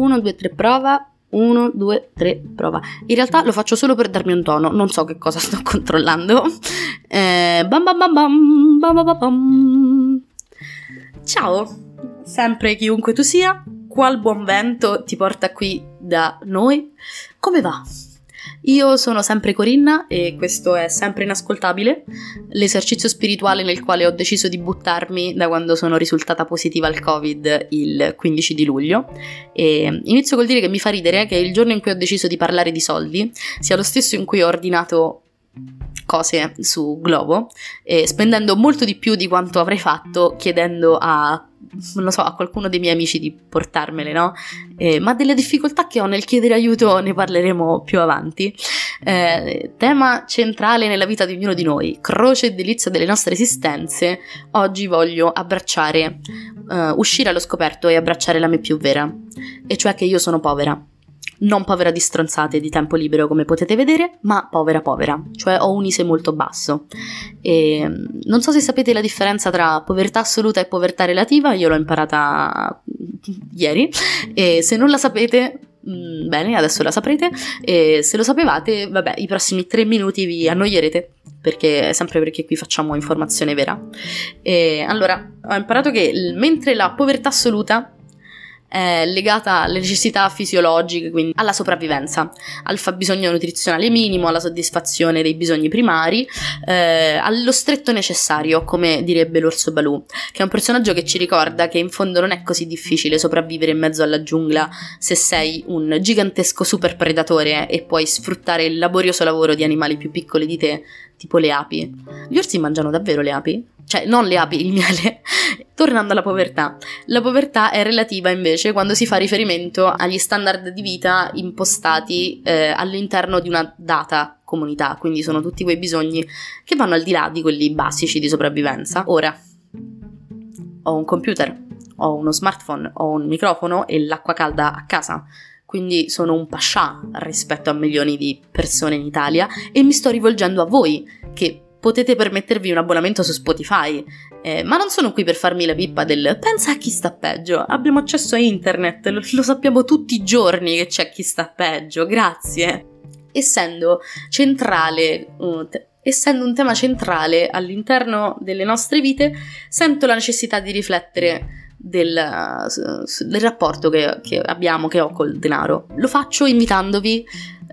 1, 2, 3, prova. 1, 2, 3, prova. In realtà lo faccio solo per darmi un tono, non so che cosa sto controllando. Eh, bam bam bam bam, bam bam bam. Ciao, sempre chiunque tu sia, qual buon vento ti porta qui da noi? Come va? Io sono sempre Corinna e questo è sempre inascoltabile, l'esercizio spirituale nel quale ho deciso di buttarmi da quando sono risultata positiva al Covid il 15 di luglio. E inizio col dire che mi fa ridere che il giorno in cui ho deciso di parlare di soldi sia lo stesso in cui ho ordinato cose su Globo, eh, spendendo molto di più di quanto avrei fatto chiedendo a non lo so, a qualcuno dei miei amici di portarmele, no? Eh, ma delle difficoltà che ho nel chiedere aiuto ne parleremo più avanti. Eh, tema centrale nella vita di ognuno di noi, croce e delizia delle nostre esistenze. Oggi voglio abbracciare, uh, uscire allo scoperto e abbracciare la me più vera, e cioè che io sono povera non povera di stronzate di tempo libero come potete vedere, ma povera povera, cioè ho un ISE molto basso. E non so se sapete la differenza tra povertà assoluta e povertà relativa, io l'ho imparata ieri e se non la sapete mm, bene, adesso la saprete e se lo sapevate, vabbè, i prossimi tre minuti vi annoierete perché sempre perché qui facciamo informazione vera. E allora, ho imparato che mentre la povertà assoluta è legata alle necessità fisiologiche, quindi alla sopravvivenza, al fabbisogno nutrizionale minimo, alla soddisfazione dei bisogni primari, eh, allo stretto necessario, come direbbe l'orso Balù, che è un personaggio che ci ricorda che in fondo non è così difficile sopravvivere in mezzo alla giungla se sei un gigantesco super predatore e puoi sfruttare il laborioso lavoro di animali più piccoli di te, tipo le api. Gli orsi mangiano davvero le api? Cioè, non le api, il miele. Tornando alla povertà. La povertà è relativa invece quando si fa riferimento agli standard di vita impostati eh, all'interno di una data comunità, quindi sono tutti quei bisogni che vanno al di là di quelli basici di sopravvivenza. Ora, ho un computer, ho uno smartphone, ho un microfono e l'acqua calda a casa quindi sono un pascià rispetto a milioni di persone in Italia e mi sto rivolgendo a voi che potete permettervi un abbonamento su Spotify, eh, ma non sono qui per farmi la pippa del pensa a chi sta peggio, abbiamo accesso a internet, lo, lo sappiamo tutti i giorni che c'è chi sta peggio, grazie. Essendo centrale, uh, essendo un tema centrale all'interno delle nostre vite, sento la necessità di riflettere del, del rapporto che, che abbiamo, che ho col denaro. Lo faccio invitandovi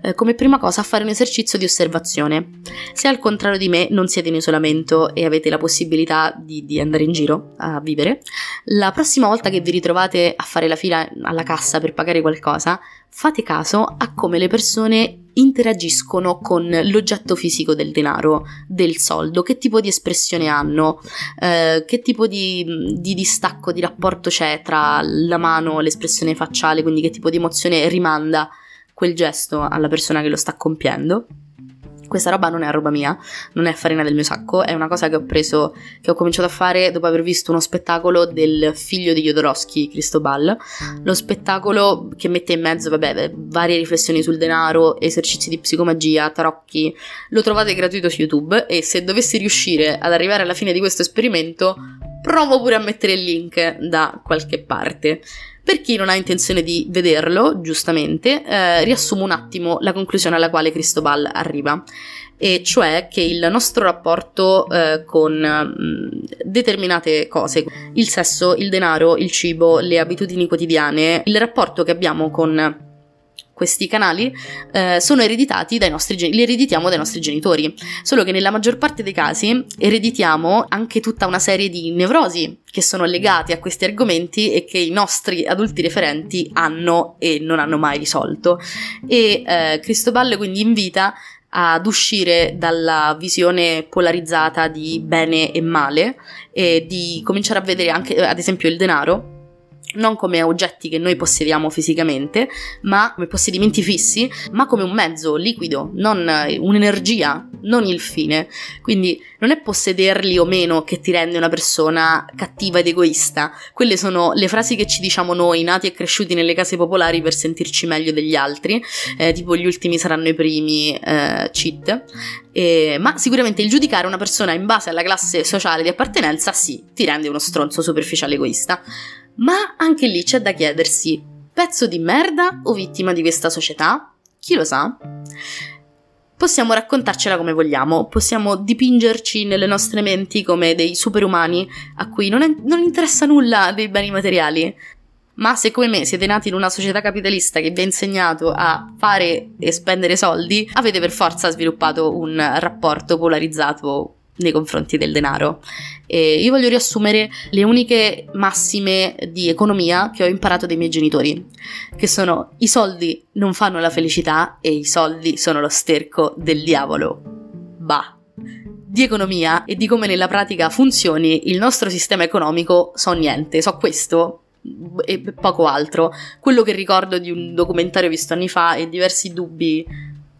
eh, come prima cosa a fare un esercizio di osservazione. Se al contrario di me non siete in isolamento e avete la possibilità di, di, andare in giro a vivere, la prossima volta che vi ritrovate a fare la fila alla cassa per pagare qualcosa, fate caso a come le persone interagiscono con l'oggetto fisico del denaro, del soldo, che tipo di espressione hanno, eh, che tipo di, di, distacco, di rapporto c'è tra la mano, l'espressione facciale, quindi che tipo di emozione rimanda quel gesto alla persona che lo sta compiendo. Questa roba non è roba mia, non è farina del mio sacco, è una cosa che ho preso, che ho cominciato a fare dopo aver visto uno spettacolo del figlio di Jodorowsky, Cristobal. Lo spettacolo che mette in mezzo, vabbè, varie riflessioni sul denaro, esercizi di psicomagia, tarocchi. Lo trovate gratuito su YouTube e se dovessi riuscire ad arrivare alla fine di questo esperimento, provo pure a mettere il link da qualche parte. Per chi non ha intenzione di vederlo, giustamente, eh, riassumo un attimo la conclusione alla quale Cristobal arriva, e cioè che il nostro rapporto eh, con mm, determinate cose, il sesso, il denaro, il cibo, le abitudini quotidiane, il rapporto che abbiamo con questi canali eh, sono ereditati dai nostri genitori, li ereditiamo dai nostri genitori, solo che nella maggior parte dei casi ereditiamo anche tutta una serie di nevrosi che sono legati a questi argomenti e che i nostri adulti referenti hanno e non hanno mai risolto. E eh, Cristobal quindi invita ad uscire dalla visione polarizzata di bene e male e di cominciare a vedere anche ad esempio il denaro non come oggetti che noi possediamo fisicamente, ma come possedimenti fissi, ma come un mezzo liquido, non eh, un'energia, non il fine. Quindi non è possederli o meno che ti rende una persona cattiva ed egoista. Quelle sono le frasi che ci diciamo noi, nati e cresciuti nelle case popolari per sentirci meglio degli altri, eh, tipo gli ultimi saranno i primi, eh, cheat. Eh, ma sicuramente il giudicare una persona in base alla classe sociale di appartenenza, sì, ti rende uno stronzo superficiale egoista. Ma anche lì c'è da chiedersi Pezzo di merda o vittima di questa società? Chi lo sa? Possiamo raccontarcela come vogliamo, possiamo dipingerci nelle nostre menti come dei superumani a cui non, è, non interessa nulla dei beni materiali, ma se come me siete nati in una società capitalista che vi ha insegnato a fare e spendere soldi, avete per forza sviluppato un rapporto polarizzato nei confronti del denaro. E io voglio riassumere le uniche massime di economia che ho imparato dai miei genitori, che sono i soldi non fanno la felicità e i soldi sono lo sterco del diavolo. Bah. Di economia e di come nella pratica funzioni il nostro sistema economico so niente, so questo e poco altro. Quello che ricordo di un documentario visto anni fa e diversi dubbi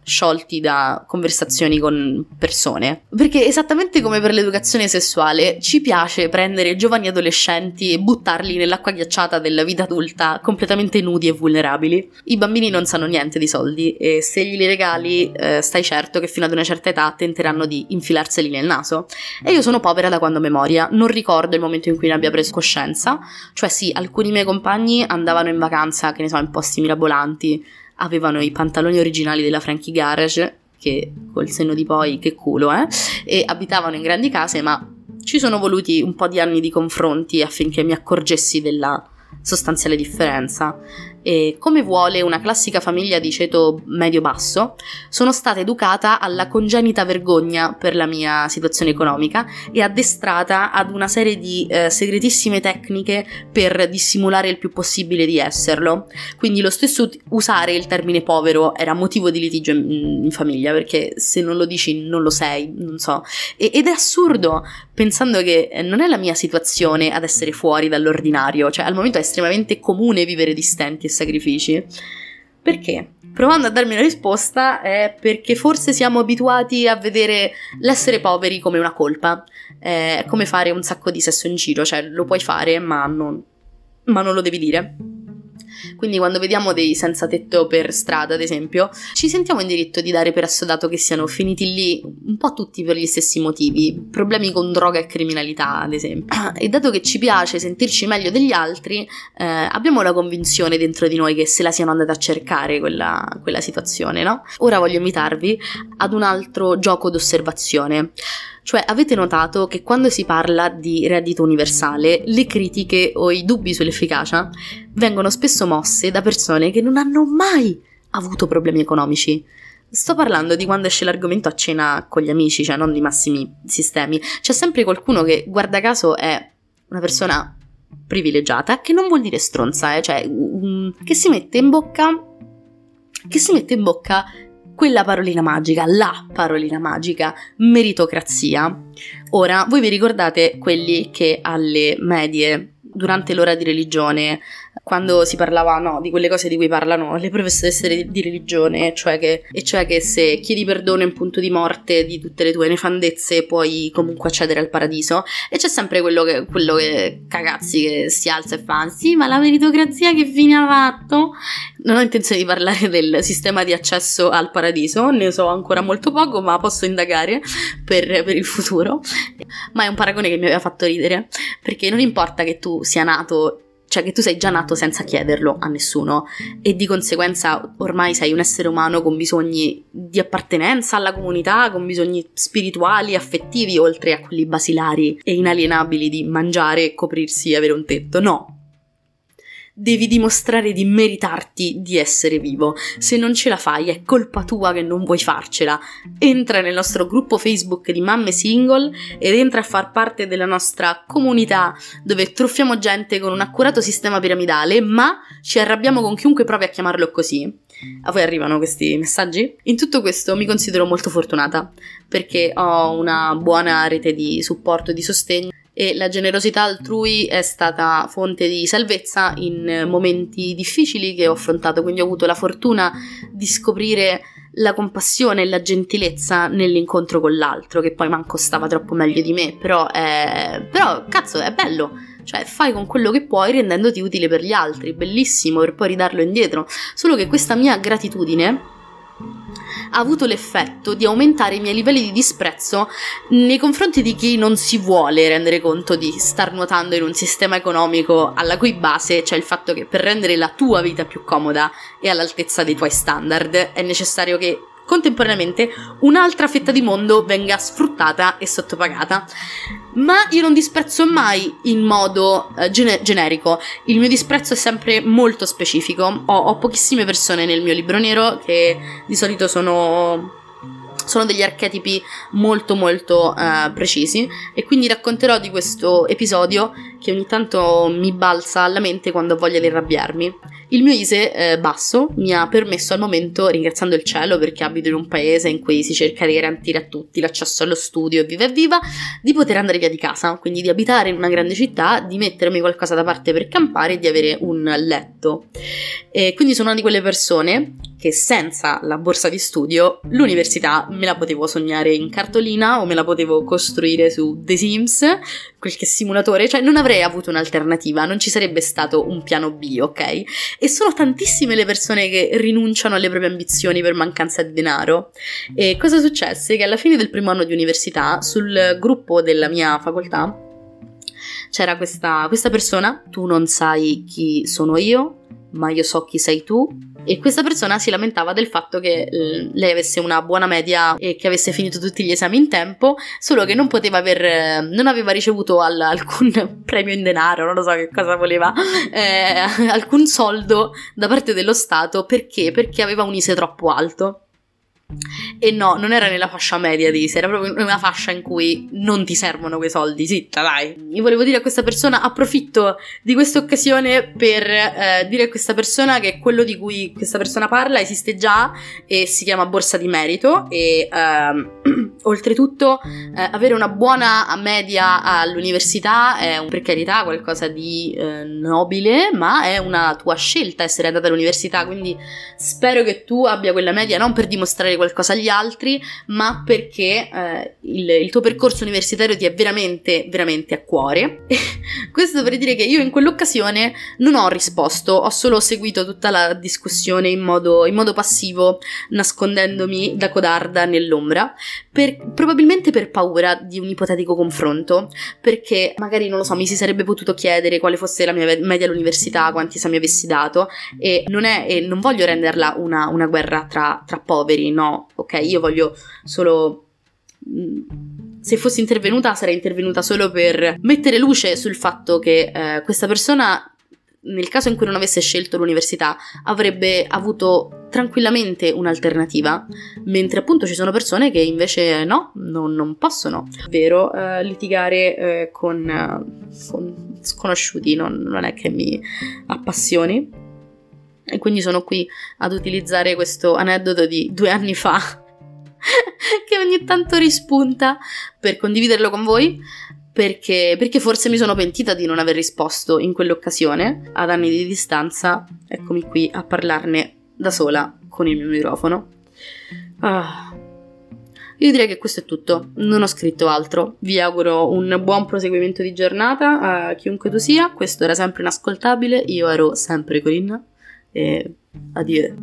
sciolti da conversazioni con persone. Perché esattamente come per l'educazione sessuale, ci piace prendere giovani adolescenti e buttarli nell'acqua ghiacciata della vita adulta completamente nudi e vulnerabili. I bambini non sanno niente di soldi e se glieli regali eh, stai certo che fino ad una certa età tenteranno di infilarseli nel naso. E io sono povera da quando memoria, non ricordo il momento in cui ne abbia preso coscienza, cioè sì, alcuni miei compagni andavano in vacanza, che ne so, in posti mirabolanti, avevano i pantaloni originali della Frankie Garage, che col senno di poi, che culo, eh? E abitavano in grandi case, ma ci sono voluti un po' di anni di confronti affinché mi accorgessi della sostanziale differenza e come vuole una classica famiglia di ceto medio-basso, sono stata educata alla congenita vergogna per la mia situazione economica e addestrata ad una serie di eh, segretissime tecniche per dissimulare il più possibile di esserlo. Quindi lo stesso usare il termine povero era motivo di litigio in, in famiglia, perché se non lo dici non lo sei, non so. E, ed è assurdo pensando che non è la mia situazione ad essere fuori dall'ordinario, cioè al momento è estremamente comune vivere di stenti e sacrifici. Perché? Provando a darmi una risposta è perché forse siamo abituati a vedere l'essere poveri come una colpa, è come fare un sacco di sesso in giro, cioè lo puoi fare ma non, ma non lo devi dire. Quindi quando vediamo dei senza tetto per strada, ad esempio, ci sentiamo in diritto di dare per assodato che siano finiti lì un po' tutti per gli stessi motivi, problemi con droga e criminalità, ad esempio. E dato che ci piace sentirci meglio degli altri, eh, abbiamo la convinzione dentro di noi che se la siano andata a cercare quella, quella situazione, no? Ora voglio invitarvi ad un altro gioco d'osservazione. Cioè, avete notato che quando si parla di reddito universale, le critiche o i dubbi sull'efficacia vengono spesso mosse da persone che non hanno mai avuto problemi economici. Sto parlando di quando esce l'argomento a cena con gli amici, cioè non di massimi sistemi. C'è sempre qualcuno che, guarda caso, è una persona privilegiata, che non vuol dire stronza, eh? cioè um, che si mette in bocca che si mette in bocca quella parolina magica, la parolina magica, meritocrazia. Ora, voi vi ricordate quelli che alle medie, durante l'ora di religione, quando si parlava no, di quelle cose di cui parlano le professoresse di religione, cioè che, e cioè che se chiedi perdono in punto di morte di tutte le tue nefandezze puoi comunque accedere al paradiso. E c'è sempre quello che, quello che cagazzi che si alza e fa: Sì, ma la meritocrazia che fine ha fatto? Non ho intenzione di parlare del sistema di accesso al paradiso, ne so ancora molto poco, ma posso indagare per, per il futuro. Ma è un paragone che mi aveva fatto ridere, perché non importa che tu sia nato cioè che tu sei già nato senza chiederlo a nessuno e di conseguenza ormai sei un essere umano con bisogni di appartenenza alla comunità, con bisogni spirituali, affettivi, oltre a quelli basilari e inalienabili di mangiare, coprirsi e avere un tetto. No, devi dimostrare di meritarti di essere vivo. Se non ce la fai, è colpa tua che non vuoi farcela. Entra nel nostro gruppo Facebook di mamme single ed entra a far parte della nostra comunità dove truffiamo gente con un accurato sistema piramidale, ma ci arrabbiamo con chiunque provi a chiamarlo così. A voi arrivano questi messaggi? In tutto questo mi considero molto fortunata perché ho una buona rete di supporto e di sostegno e la generosità altrui è stata fonte di salvezza in momenti difficili che ho affrontato, quindi ho avuto la fortuna di scoprire la compassione e la gentilezza nell'incontro con l'altro, che poi manco stava troppo meglio di me, però, è... però cazzo è bello, cioè fai con quello che puoi rendendoti utile per gli altri, bellissimo per poi ridarlo indietro, solo che questa mia gratitudine ha avuto l'effetto di aumentare i miei livelli di disprezzo nei confronti di chi non si vuole rendere conto di star nuotando in un sistema economico alla cui base c'è il fatto che per rendere la tua vita più comoda e all'altezza dei tuoi standard è necessario che contemporaneamente un'altra fetta di mondo venga sfruttata e sottopagata. Ma io non disprezzo mai in modo eh, gene- generico, il mio disprezzo è sempre molto specifico. Ho, ho pochissime persone nel mio libro nero che di solito sono sono degli archetipi molto molto uh, precisi e quindi racconterò di questo episodio che ogni tanto mi balza alla mente quando ho voglia di arrabbiarmi. Il mio ISE eh, basso mi ha permesso al momento, ringraziando il cielo perché abito in un paese in cui si cerca di garantire a tutti l'accesso allo studio e viva e viva, di poter andare via di casa, quindi di abitare in una grande città, di mettermi qualcosa da parte per campare e di avere un letto. E quindi sono una di quelle persone che senza la borsa di studio l'università me la potevo sognare in cartolina o me la potevo costruire su The Sims, qualche simulatore, cioè non avrei avuto un'alternativa, non ci sarebbe stato un piano B, ok? E sono tantissime le persone che rinunciano alle proprie ambizioni per mancanza di denaro. E cosa successe? Che alla fine del primo anno di università, sul gruppo della mia facoltà, c'era questa, questa persona, tu non sai chi sono io, ma io so chi sei tu. E questa persona si lamentava del fatto che lei avesse una buona media e che avesse finito tutti gli esami in tempo, solo che non poteva aver, non aveva ricevuto al, alcun premio in denaro, non lo so che cosa voleva, eh, alcun soldo da parte dello Stato perché? Perché aveva un ISE troppo alto. E no, non era nella fascia media di era proprio in una fascia in cui non ti servono quei soldi, zitta dai. Io volevo dire a questa persona, approfitto di questa occasione per eh, dire a questa persona che quello di cui questa persona parla esiste già e si chiama borsa di merito e ehm, oltretutto eh, avere una buona media all'università è un, per carità qualcosa di eh, nobile, ma è una tua scelta essere andata all'università, quindi spero che tu abbia quella media non per dimostrare qualcosa agli altri, ma perché eh, il, il, tuo percorso universitario ti è veramente, veramente a cuore. Questo per dire che io in quell'occasione non ho risposto, ho solo seguito tutta la discussione in modo, in modo passivo, nascondendomi da codarda nell'ombra, per, probabilmente per paura di un ipotetico confronto, perché magari non lo so, mi si sarebbe potuto chiedere quale fosse la mia media all'università, quanti esami avessi dato, e non, è, e non voglio renderla una, una guerra tra, tra poveri, no, ok, io voglio solo... Mm, se fossi intervenuta sarei intervenuta solo per mettere luce sul fatto che eh, questa persona, nel caso in cui non avesse scelto l'università, avrebbe avuto tranquillamente un'alternativa, mentre appunto ci sono persone che invece no, non, non possono, ovvero eh, litigare eh, con, con, sconosciuti, non, non è che mi appassioni. E quindi sono qui ad utilizzare questo aneddoto di due anni fa che ogni tanto rispunta per condividerlo con voi. Perché, perché, forse mi sono pentita di non aver risposto in quell'occasione, ad anni di distanza, eccomi qui a parlarne da sola con il mio microfono. Ah. Io direi che questo è tutto, non ho scritto altro. Vi auguro un buon proseguimento di giornata a chiunque tu sia. Questo era sempre inascoltabile, io ero sempre Corinna e adieu.